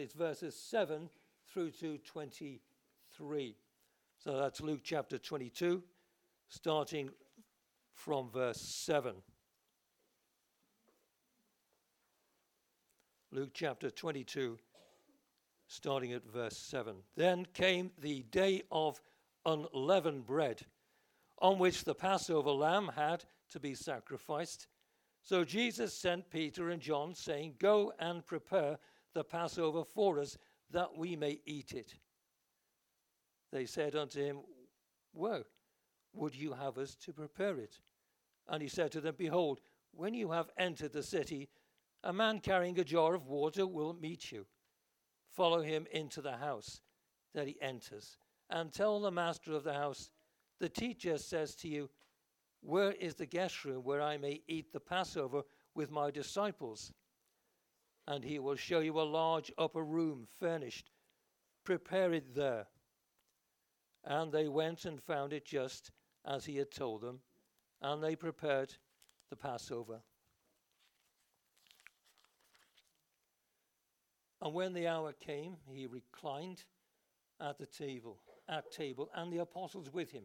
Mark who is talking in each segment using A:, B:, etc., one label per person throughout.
A: It's verses 7 through to 23. So that's Luke chapter 22, starting from verse 7. Luke chapter 22, starting at verse 7. Then came the day of unleavened bread, on which the Passover lamb had to be sacrificed. So Jesus sent Peter and John, saying, Go and prepare the Passover for us, that we may eat it. They said unto him, Where would you have us to prepare it? And he said to them, Behold, when you have entered the city, a man carrying a jar of water will meet you. Follow him into the house that he enters, and tell the master of the house, The teacher says to you, Where is the guest room where I may eat the Passover with my disciples? And he will show you a large upper room furnished. Prepare it there. And they went and found it just as he had told them, and they prepared the Passover. And when the hour came, he reclined at the table, at table, and the apostles with him.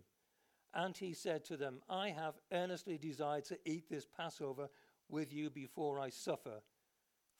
A: And he said to them, I have earnestly desired to eat this Passover with you before I suffer.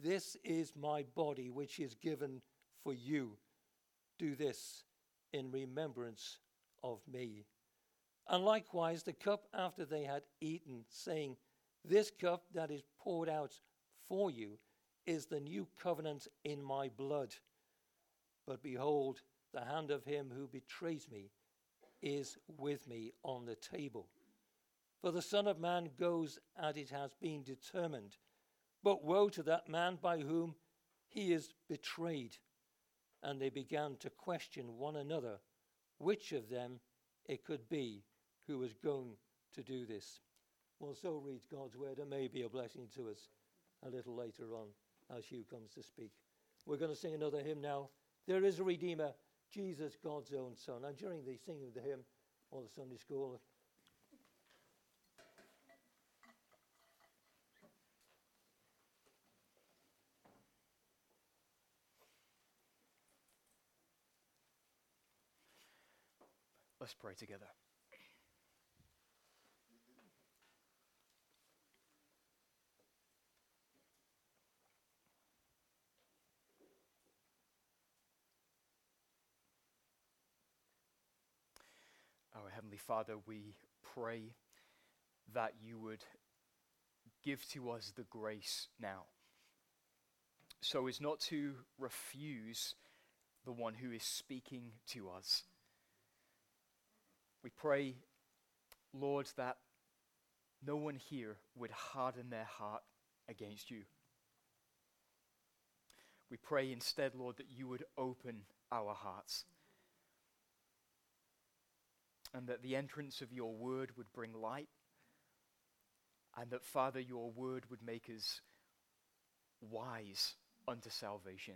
A: this is my body, which is given for you. Do this in remembrance of me. And likewise, the cup after they had eaten, saying, This cup that is poured out for you is the new covenant in my blood. But behold, the hand of him who betrays me is with me on the table. For the Son of Man goes as it has been determined but woe to that man by whom he is betrayed. And they began to question one another which of them it could be who was going to do this. Well, so reads God's word, and may be a blessing to us a little later on as Hugh comes to speak. We're going to sing another hymn now. There is a Redeemer, Jesus, God's own Son. And during the singing of the hymn, or the Sunday school,
B: Let's pray together. Our Heavenly Father, we pray that you would give to us the grace now so as not to refuse the one who is speaking to us we pray, Lord, that no one here would harden their heart against you. We pray instead, Lord, that you would open our hearts and that the entrance of your word would bring light, and that, Father, your word would make us wise unto salvation.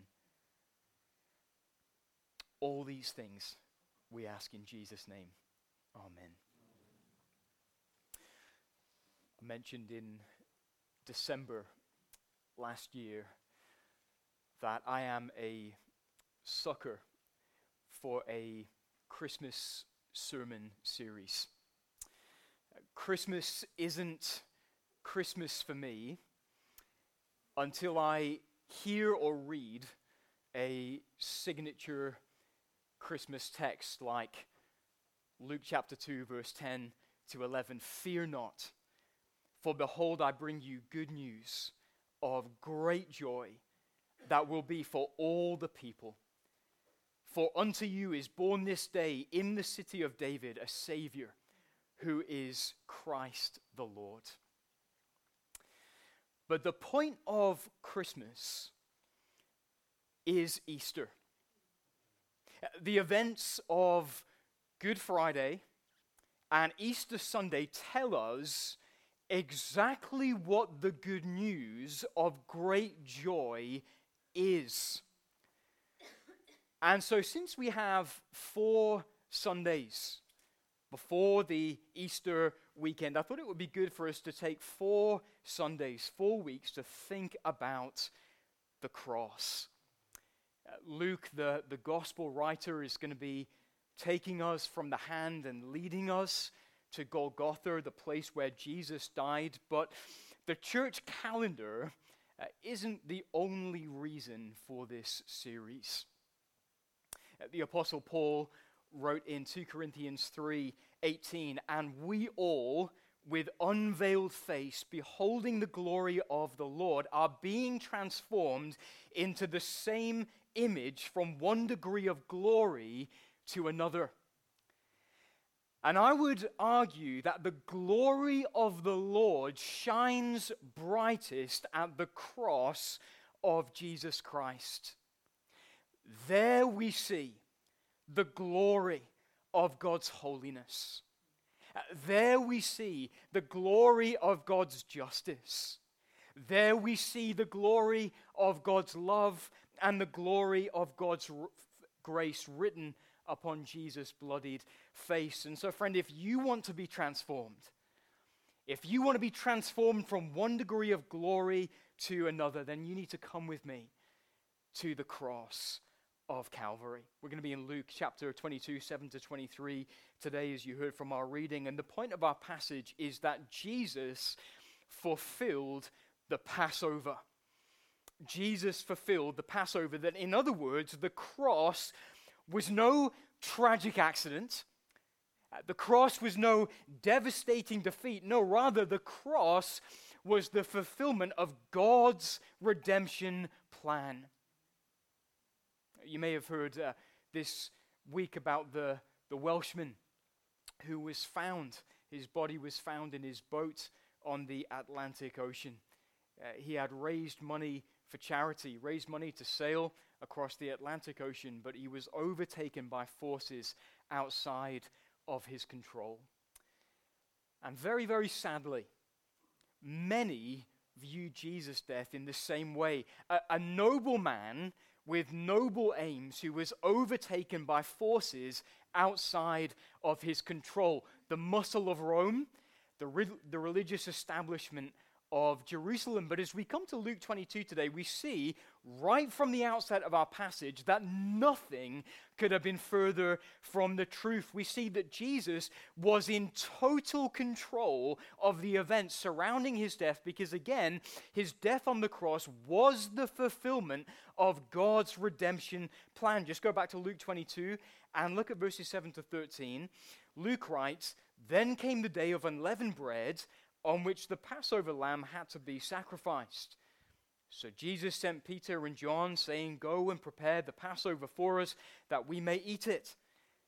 B: All these things we ask in Jesus' name. Amen. I mentioned in December last year that I am a sucker for a Christmas sermon series. Christmas isn't Christmas for me until I hear or read a signature Christmas text like Luke chapter 2, verse 10 to 11 Fear not, for behold, I bring you good news of great joy that will be for all the people. For unto you is born this day in the city of David a Savior who is Christ the Lord. But the point of Christmas is Easter. the events of Good Friday and Easter Sunday tell us exactly what the good news of great joy is. And so, since we have four Sundays before the Easter weekend, I thought it would be good for us to take four Sundays, four weeks to think about the cross. Uh, Luke, the, the gospel writer, is going to be taking us from the hand and leading us to Golgotha, the place where Jesus died. But the church calendar uh, isn't the only reason for this series. Uh, the Apostle Paul wrote in 2 Corinthians 3 18, and we all, with unveiled face, beholding the glory of the Lord, are being transformed into the same image from one degree of glory to another. And I would argue that the glory of the Lord shines brightest at the cross of Jesus Christ. There we see the glory of God's holiness. There we see the glory of God's justice. There we see the glory of God's love and the glory of God's r- grace written upon Jesus' bloodied face. And so, friend, if you want to be transformed, if you want to be transformed from one degree of glory to another, then you need to come with me to the cross of Calvary. We're going to be in Luke chapter 22, 7 to 23 today, as you heard from our reading. And the point of our passage is that Jesus fulfilled the Passover. Jesus fulfilled the Passover. That, in other words, the cross was no tragic accident. Uh, the cross was no devastating defeat. No, rather, the cross was the fulfillment of God's redemption plan. You may have heard uh, this week about the, the Welshman who was found. His body was found in his boat on the Atlantic Ocean. Uh, he had raised money for charity, raised money to sail across the Atlantic Ocean, but he was overtaken by forces outside of his control. And very, very sadly, many view Jesus' death in the same way. A, a noble man with noble aims who was overtaken by forces outside of his control. The muscle of Rome, the, re- the religious establishment of Jerusalem. But as we come to Luke 22 today, we see right from the outset of our passage that nothing could have been further from the truth. We see that Jesus was in total control of the events surrounding his death because, again, his death on the cross was the fulfillment of God's redemption plan. Just go back to Luke 22 and look at verses 7 to 13. Luke writes, Then came the day of unleavened bread on which the Passover lamb had to be sacrificed. So Jesus sent Peter and John, saying, Go and prepare the Passover for us, that we may eat it.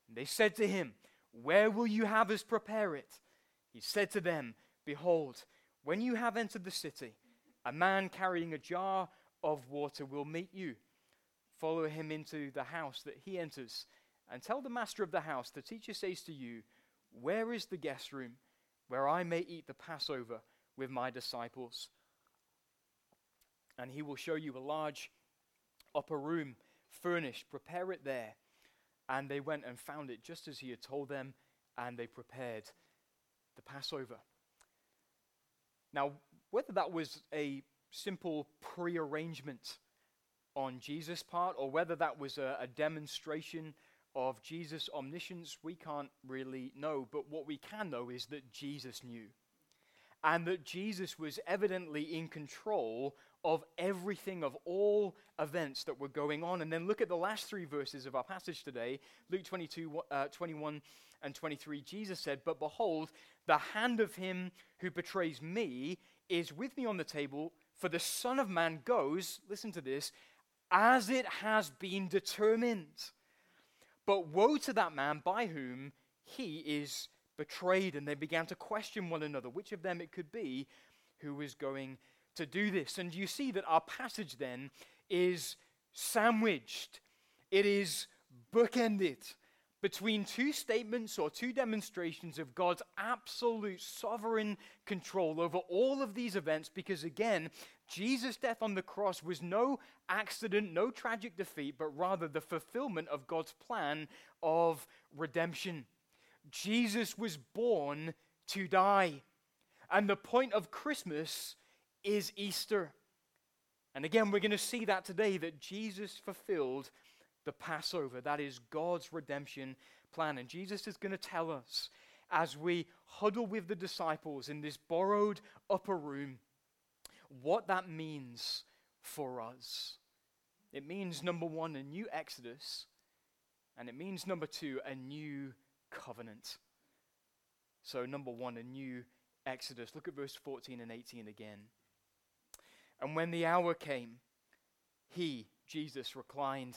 B: And they said to him, Where will you have us prepare it? He said to them, Behold, when you have entered the city, a man carrying a jar of water will meet you. Follow him into the house that he enters, and tell the master of the house, The teacher says to you, Where is the guest room? Where I may eat the Passover with my disciples. And he will show you a large upper room furnished. Prepare it there. And they went and found it just as he had told them, and they prepared the Passover. Now, whether that was a simple prearrangement on Jesus' part or whether that was a, a demonstration of Jesus' omniscience, we can't really know. But what we can know is that Jesus knew. And that Jesus was evidently in control of everything, of all events that were going on. And then look at the last three verses of our passage today Luke 22, uh, 21 and 23. Jesus said, But behold, the hand of him who betrays me is with me on the table, for the Son of Man goes, listen to this, as it has been determined. But woe to that man by whom he is betrayed. And they began to question one another, which of them it could be who was going to do this. And you see that our passage then is sandwiched, it is bookended between two statements or two demonstrations of God's absolute sovereign control over all of these events because, again, Jesus' death on the cross was no accident, no tragic defeat, but rather the fulfillment of God's plan of redemption. Jesus was born to die. And the point of Christmas is Easter. And again, we're going to see that today that Jesus fulfilled the Passover. That is God's redemption plan. And Jesus is going to tell us as we huddle with the disciples in this borrowed upper room what that means for us. It means, number one, a new Exodus, and it means, number two, a new covenant. So, number one, a new Exodus. Look at verse 14 and 18 again. And when the hour came, he, Jesus, reclined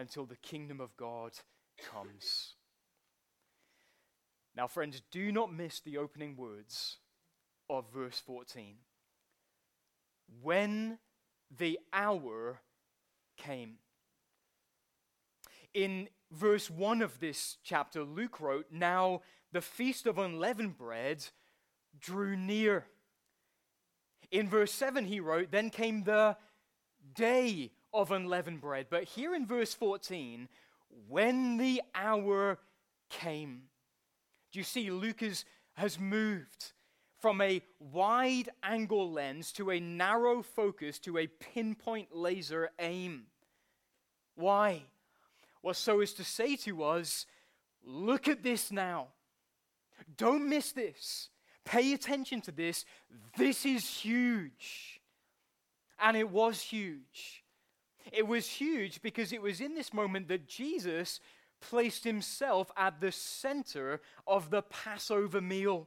B: until the kingdom of God comes. Now, friends, do not miss the opening words of verse 14. When the hour came. In verse 1 of this chapter, Luke wrote, Now the feast of unleavened bread drew near. In verse 7, he wrote, Then came the day of unleavened bread. But here in verse 14, when the hour came, do you see Luke has, has moved from a wide angle lens to a narrow focus to a pinpoint laser aim? Why? Well, so as to say to us, look at this now. Don't miss this. Pay attention to this. This is huge. And it was huge. It was huge because it was in this moment that Jesus placed himself at the center of the Passover meal.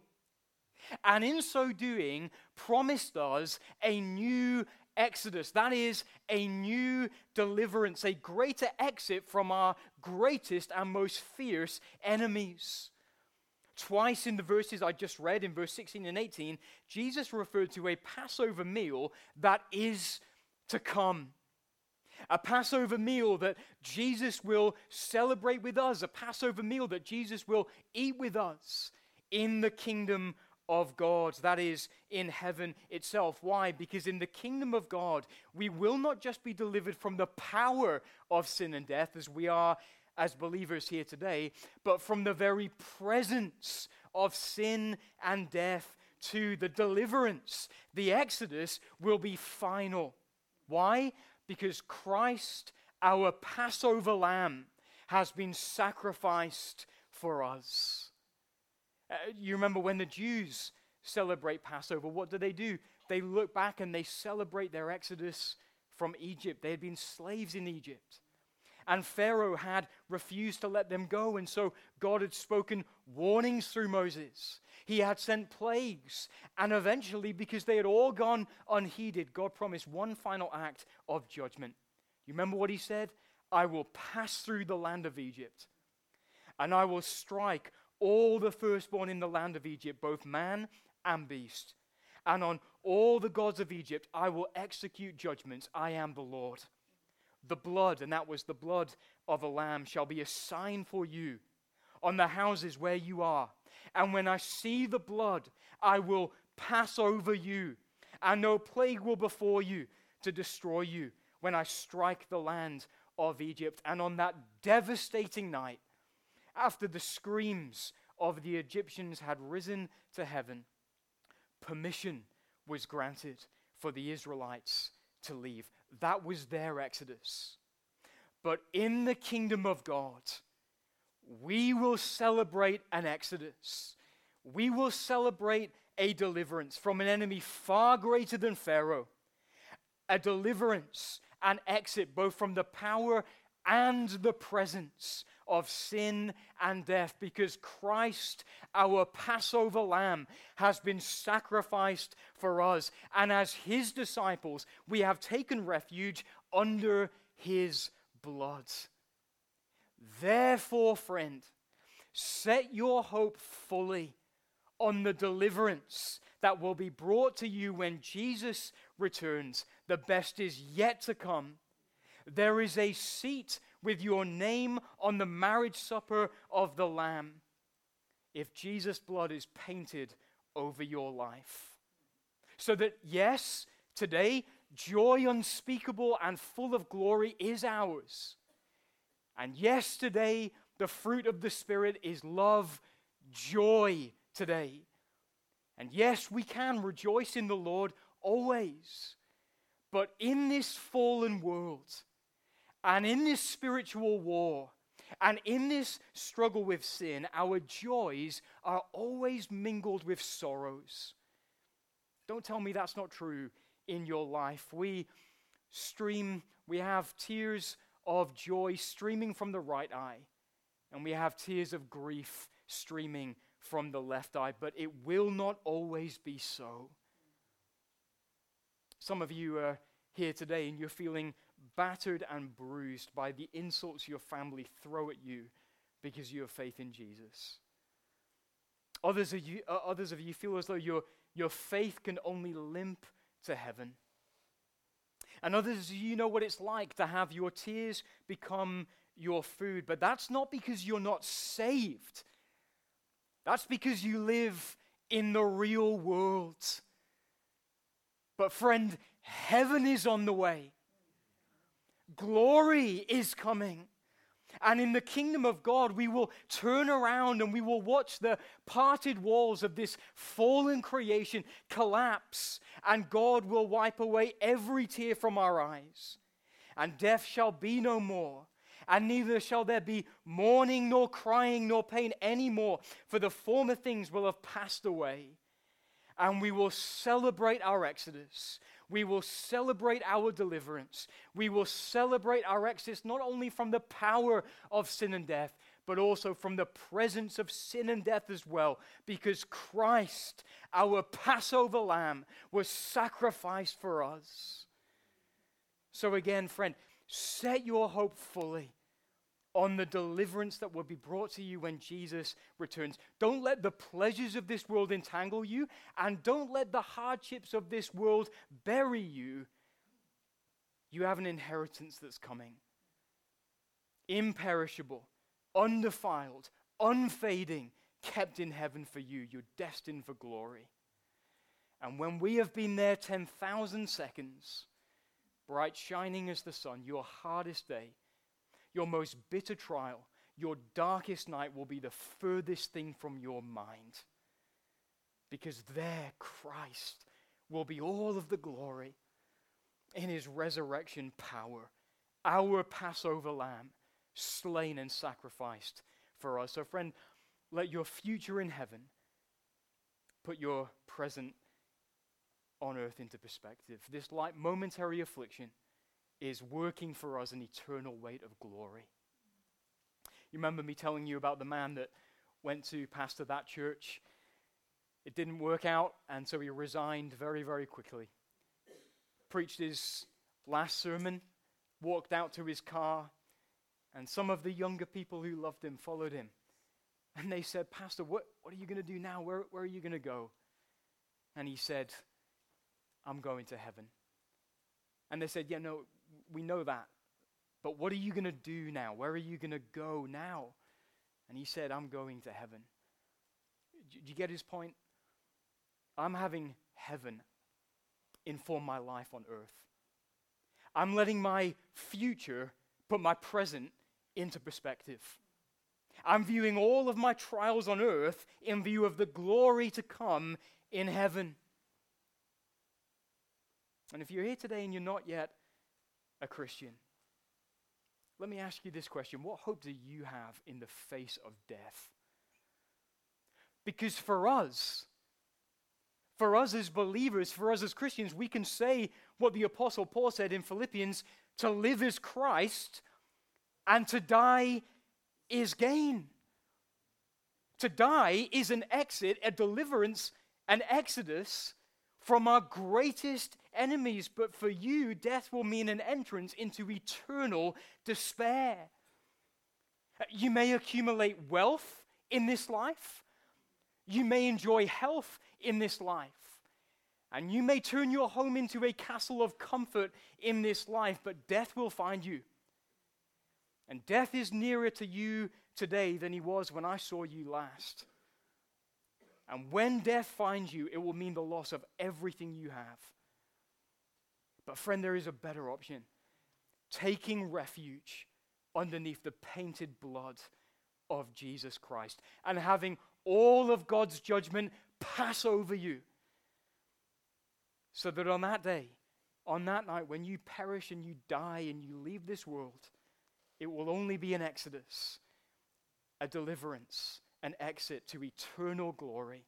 B: And in so doing, promised us a new exodus. That is, a new deliverance, a greater exit from our greatest and most fierce enemies. Twice in the verses I just read, in verse 16 and 18, Jesus referred to a Passover meal that is to come. A Passover meal that Jesus will celebrate with us, a Passover meal that Jesus will eat with us in the kingdom of God, that is, in heaven itself. Why? Because in the kingdom of God, we will not just be delivered from the power of sin and death as we are as believers here today, but from the very presence of sin and death to the deliverance. The Exodus will be final. Why? Because Christ, our Passover lamb, has been sacrificed for us. Uh, you remember when the Jews celebrate Passover, what do they do? They look back and they celebrate their exodus from Egypt. They had been slaves in Egypt. And Pharaoh had refused to let them go. And so God had spoken warnings through Moses. He had sent plagues. And eventually, because they had all gone unheeded, God promised one final act of judgment. You remember what he said? I will pass through the land of Egypt, and I will strike all the firstborn in the land of Egypt, both man and beast. And on all the gods of Egypt I will execute judgments. I am the Lord. The blood, and that was the blood of a lamb, shall be a sign for you on the houses where you are. And when I see the blood, I will pass over you, and no plague will befall you to destroy you when I strike the land of Egypt. And on that devastating night, after the screams of the Egyptians had risen to heaven, permission was granted for the Israelites to leave. That was their exodus. But in the kingdom of God, we will celebrate an exodus. We will celebrate a deliverance from an enemy far greater than Pharaoh. A deliverance, an exit both from the power and the presence of sin and death because Christ, our Passover lamb, has been sacrificed for us. And as his disciples, we have taken refuge under his blood. Therefore, friend, set your hope fully on the deliverance that will be brought to you when Jesus returns. The best is yet to come. There is a seat with your name on the marriage supper of the Lamb if Jesus' blood is painted over your life. So that, yes, today, joy unspeakable and full of glory is ours. And yes, today, the fruit of the Spirit is love, joy today. And yes, we can rejoice in the Lord always. But in this fallen world, and in this spiritual war, and in this struggle with sin, our joys are always mingled with sorrows. Don't tell me that's not true in your life. We stream, we have tears of joy streaming from the right eye, and we have tears of grief streaming from the left eye, but it will not always be so. Some of you are here today and you're feeling battered and bruised by the insults your family throw at you because you have faith in Jesus. Others of you, uh, others of you feel as though your, your faith can only limp to heaven. And others you know what it's like to have your tears become your food. But that's not because you're not saved, that's because you live in the real world. But, friend, heaven is on the way. Glory is coming. And in the kingdom of God, we will turn around and we will watch the parted walls of this fallen creation collapse, and God will wipe away every tear from our eyes. And death shall be no more, and neither shall there be mourning, nor crying, nor pain any more, for the former things will have passed away. And we will celebrate our exodus we will celebrate our deliverance. We will celebrate our exodus not only from the power of sin and death, but also from the presence of sin and death as well, because Christ, our Passover lamb, was sacrificed for us. So, again, friend, set your hope fully on the deliverance that will be brought to you when Jesus returns. Don't let the pleasures of this world entangle you, and don't let the hardships of this world bury you. You have an inheritance that's coming imperishable, undefiled, unfading, kept in heaven for you. You're destined for glory. And when we have been there 10,000 seconds, bright shining as the sun, your hardest day, your most bitter trial, your darkest night will be the furthest thing from your mind. Because there, Christ will be all of the glory in his resurrection power, our Passover lamb, slain and sacrificed for us. So, friend, let your future in heaven put your present on earth into perspective. This light momentary affliction is working for us an eternal weight of glory. You remember me telling you about the man that went to pastor that church? It didn't work out, and so he resigned very, very quickly. Preached his last sermon, walked out to his car, and some of the younger people who loved him followed him. And they said, Pastor, what, what are you going to do now? Where, where are you going to go? And he said, I'm going to heaven. And they said, Yeah, no, we know that. But what are you going to do now? Where are you going to go now? And he said, I'm going to heaven. Do you get his point? I'm having heaven inform my life on earth. I'm letting my future put my present into perspective. I'm viewing all of my trials on earth in view of the glory to come in heaven. And if you're here today and you're not yet a Christian. Let me ask you this question What hope do you have in the face of death? Because for us, for us as believers, for us as Christians, we can say what the Apostle Paul said in Philippians to live as Christ and to die is gain. To die is an exit, a deliverance, an exodus from our greatest enemies. But for you, death will mean an entrance into eternal despair. You may accumulate wealth in this life, you may enjoy health in this life. And you may turn your home into a castle of comfort in this life, but death will find you. And death is nearer to you today than he was when I saw you last. And when death finds you, it will mean the loss of everything you have. But, friend, there is a better option taking refuge underneath the painted blood of Jesus Christ and having all of God's judgment pass over you. So that on that day, on that night, when you perish and you die and you leave this world, it will only be an exodus, a deliverance, an exit to eternal glory.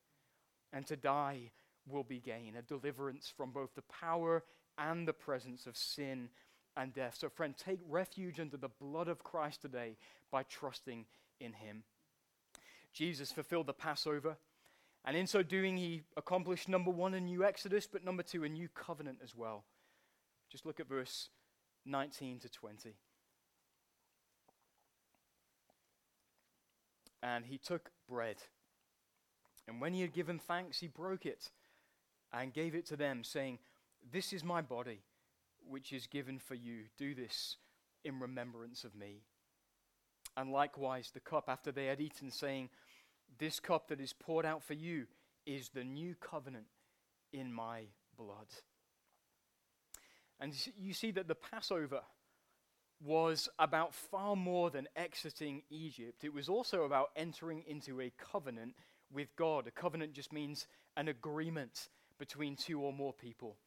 B: And to die will be gain, a deliverance from both the power and the presence of sin and death. So, friend, take refuge under the blood of Christ today by trusting in Him. Jesus fulfilled the Passover, and in so doing, He accomplished number one, a new Exodus, but number two, a new covenant as well. Just look at verse 19 to 20. And He took bread, and when He had given thanks, He broke it and gave it to them, saying, This is my body which is given for you. Do this in remembrance of me. And likewise, the cup after they had eaten, saying, This cup that is poured out for you is the new covenant in my blood. And you see that the Passover was about far more than exiting Egypt. It was also about entering into a covenant with God. A covenant just means an agreement between two or more people.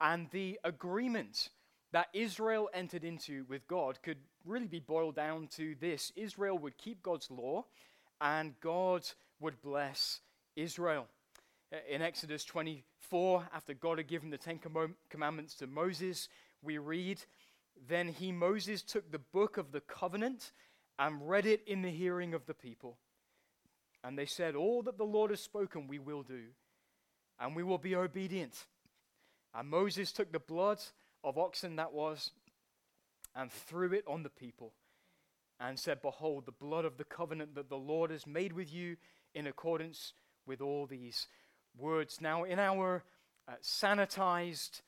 B: And the agreement that Israel entered into with God could really be boiled down to this Israel would keep God's law, and God would bless Israel. In Exodus 24, after God had given the Ten Commandments to Moses, we read, Then he, Moses, took the book of the covenant and read it in the hearing of the people. And they said, All that the Lord has spoken, we will do, and we will be obedient. And Moses took the blood of oxen that was and threw it on the people and said, Behold, the blood of the covenant that the Lord has made with you in accordance with all these words. Now, in our uh, sanitized,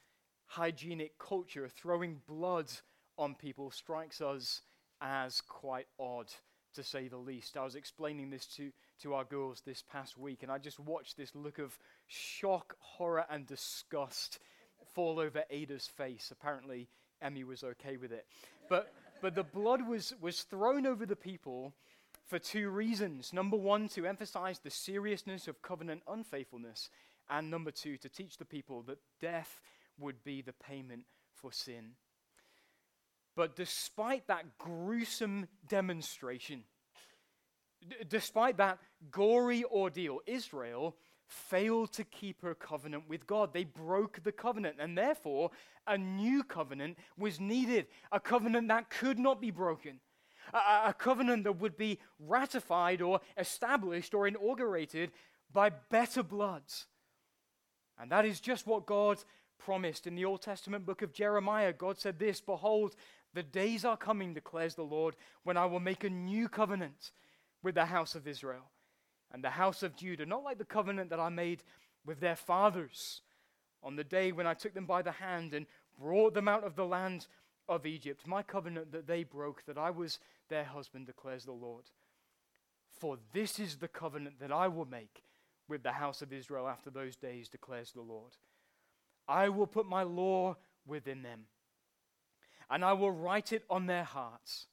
B: hygienic culture, throwing blood on people strikes us as quite odd, to say the least. I was explaining this to, to our girls this past week, and I just watched this look of shock, horror, and disgust fall over Ada's face. Apparently, Emmy was okay with it. But, but the blood was, was thrown over the people for two reasons. Number one, to emphasize the seriousness of covenant unfaithfulness. And number two, to teach the people that death would be the payment for sin. But despite that gruesome demonstration, d- despite that gory ordeal, Israel failed to keep her covenant with God. They broke the covenant, and therefore a new covenant was needed, a covenant that could not be broken, a, a covenant that would be ratified or established or inaugurated by better bloods. And that is just what God promised in the Old Testament book of Jeremiah. God said this Behold, the days are coming, declares the Lord, when I will make a new covenant with the house of Israel and the house of Judah, not like the covenant that I made with their fathers on the day when I took them by the hand and brought them out of the land of Egypt, my covenant that they broke, that I was their husband, declares the Lord. For this is the covenant that I will make with the house of Israel after those days, declares the Lord. I will put my law within them, and I will write it on their hearts,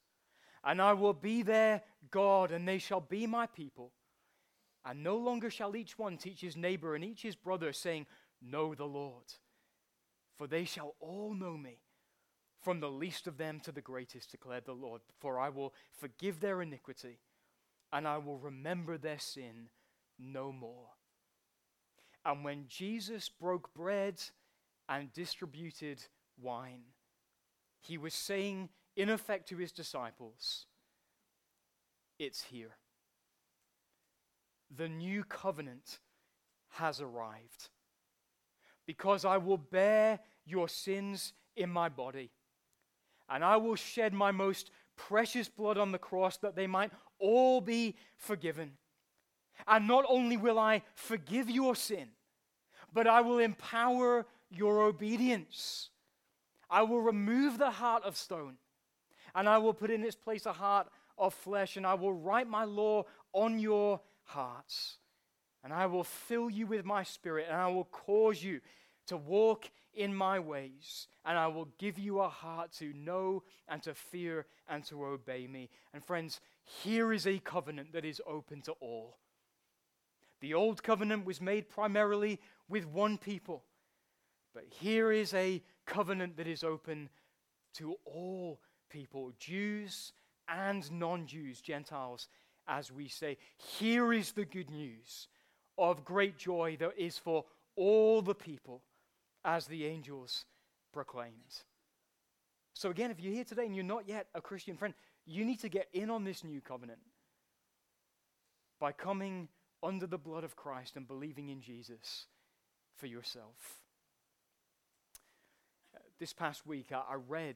B: and I will be their God, and they shall be my people. And no longer shall each one teach his neighbor and each his brother, saying, Know the Lord. For they shall all know me, from the least of them to the greatest, declared the Lord. For I will forgive their iniquity, and I will remember their sin no more. And when Jesus broke bread and distributed wine, he was saying in effect to his disciples, it's here. The new covenant has arrived. Because I will bear your sins in my body, and I will shed my most precious blood on the cross that they might all be forgiven. And not only will I forgive your sin, but I will empower your obedience. I will remove the heart of stone, and I will put in its place a heart of flesh, and I will write my law on your hearts. And I will fill you with my spirit, and I will cause you to walk in my ways, and I will give you a heart to know and to fear and to obey me. And friends, here is a covenant that is open to all. The old covenant was made primarily with one people, but here is a covenant that is open to all people, Jews and non Jews, Gentiles, as we say. Here is the good news of great joy that is for all the people, as the angels proclaimed. So, again, if you're here today and you're not yet a Christian friend, you need to get in on this new covenant by coming under the blood of Christ and believing in Jesus for yourself. This past week, I, I read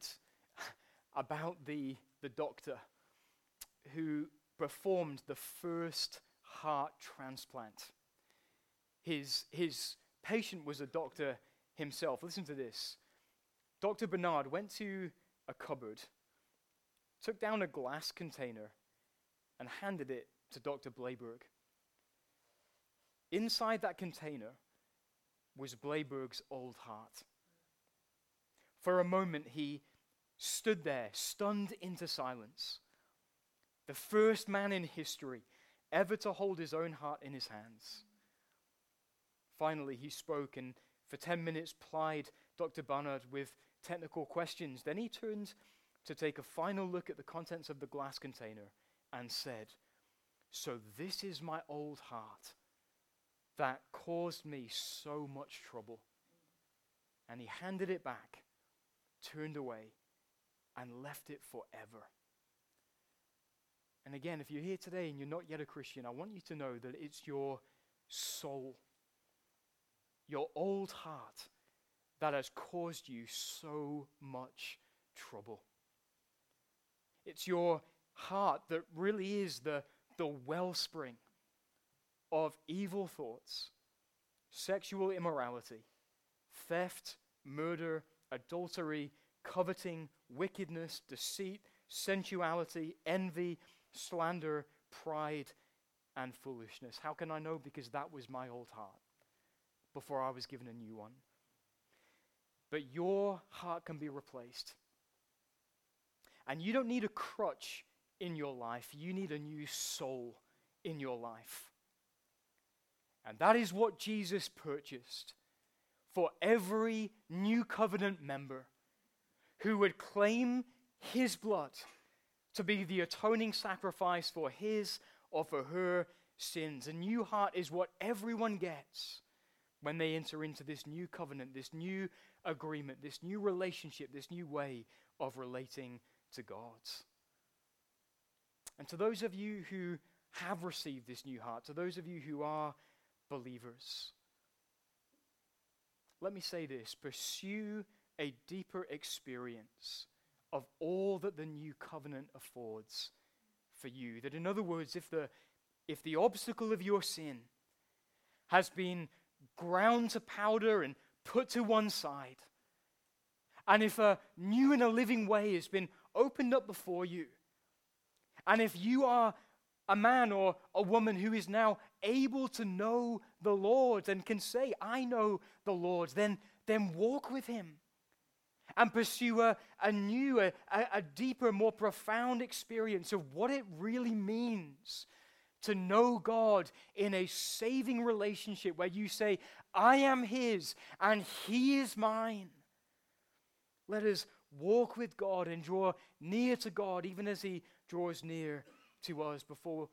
B: about the, the doctor who performed the first heart transplant. His, his patient was a doctor himself. Listen to this. Dr. Barnard went to a cupboard, took down a glass container, and handed it to Dr. Blaiberg. Inside that container was Blaiberg's old heart. For a moment, he stood there, stunned into silence. The first man in history ever to hold his own heart in his hands. Finally, he spoke and for 10 minutes plied Dr. Barnard with technical questions. Then he turned to take a final look at the contents of the glass container and said, So this is my old heart that caused me so much trouble. And he handed it back, turned away, and left it forever. And again, if you're here today and you're not yet a Christian, I want you to know that it's your soul, your old heart, that has caused you so much trouble. It's your heart that really is the, the wellspring of evil thoughts, sexual immorality, theft, murder, adultery, coveting, wickedness, deceit, sensuality, envy, slander, pride, and foolishness. How can I know? Because that was my old heart before I was given a new one. But your heart can be replaced. And you don't need a crutch in your life, you need a new soul in your life. And that is what Jesus purchased for every new covenant member who would claim his blood to be the atoning sacrifice for his or for her sins. A new heart is what everyone gets when they enter into this new covenant, this new agreement, this new relationship, this new way of relating to God. And to those of you who have received this new heart, to those of you who are believers, let me say this pursue a deeper experience of all that the new covenant affords for you. That, in other words, if the, if the obstacle of your sin has been ground to powder and put to one side, and if a new and a living way has been opened up before you, and if you are a man or a woman who is now able to know the Lord and can say, I know the Lord, then, then walk with him and pursue a, a new, a, a deeper, more profound experience of what it really means to know God in a saving relationship where you say, I am His and He is mine. Let us walk with God and draw near to God even as He draws near to us before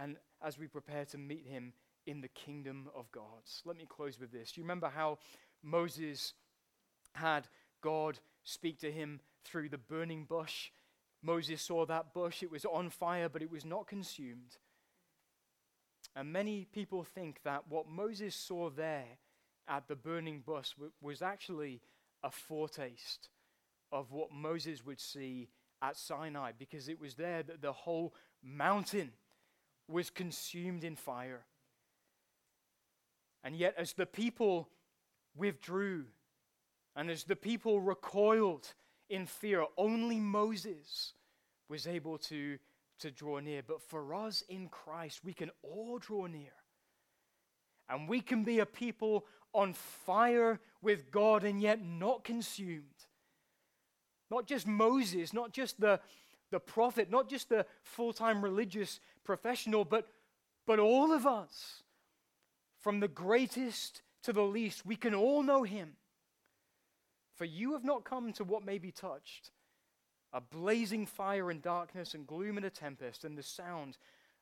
B: and as we prepare to meet Him in the kingdom of God. Let me close with this. Do you remember how Moses had God speak to him through the burning bush Moses saw that bush, it was on fire, but it was not consumed. And many people think that what Moses saw there at the burning bush was actually a foretaste of what Moses would see at Sinai, because it was there that the whole mountain was consumed in fire. And yet, as the people withdrew and as the people recoiled in fear, only Moses was able to, to draw near. But for us in Christ, we can all draw near. And we can be a people on fire with God and yet not consumed. Not just Moses, not just the, the prophet, not just the full time religious professional, but, but all of us. From the greatest to the least, we can all know him. For you have not come to what may be touched a blazing fire and darkness and gloom and a tempest, and the sound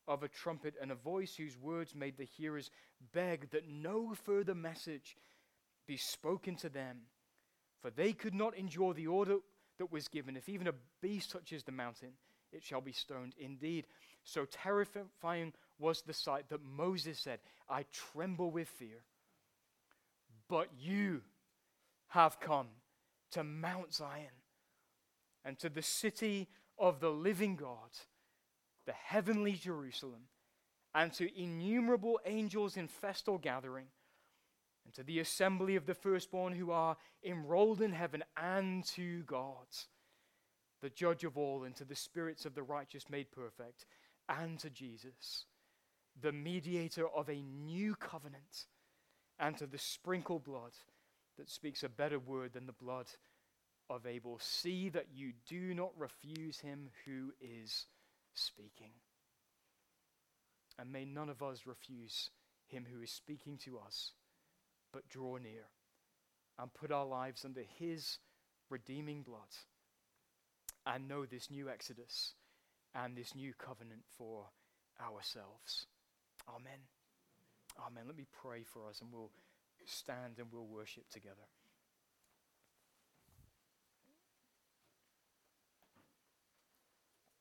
B: of a trumpet and a voice whose words made the hearers beg that no further message be spoken to them. For they could not endure the order that was given. If even a beast touches the mountain, it shall be stoned. Indeed, so terrifying was the sight that Moses said, I tremble with fear. But you have come to Mount Zion and to the city of the living God, the heavenly Jerusalem, and to innumerable angels in festal gathering, and to the assembly of the firstborn who are enrolled in heaven, and to God, the judge of all, and to the spirits of the righteous made perfect, and to Jesus, the mediator of a new covenant, and to the sprinkled blood that speaks a better word than the blood of Abel. See that you do not refuse him who is speaking. And may none of us refuse him who is speaking to us, but draw near and put our lives under his redeeming blood and know this new Exodus and this new covenant for ourselves. Amen. Amen. Let me pray for us and we'll stand and we'll worship together.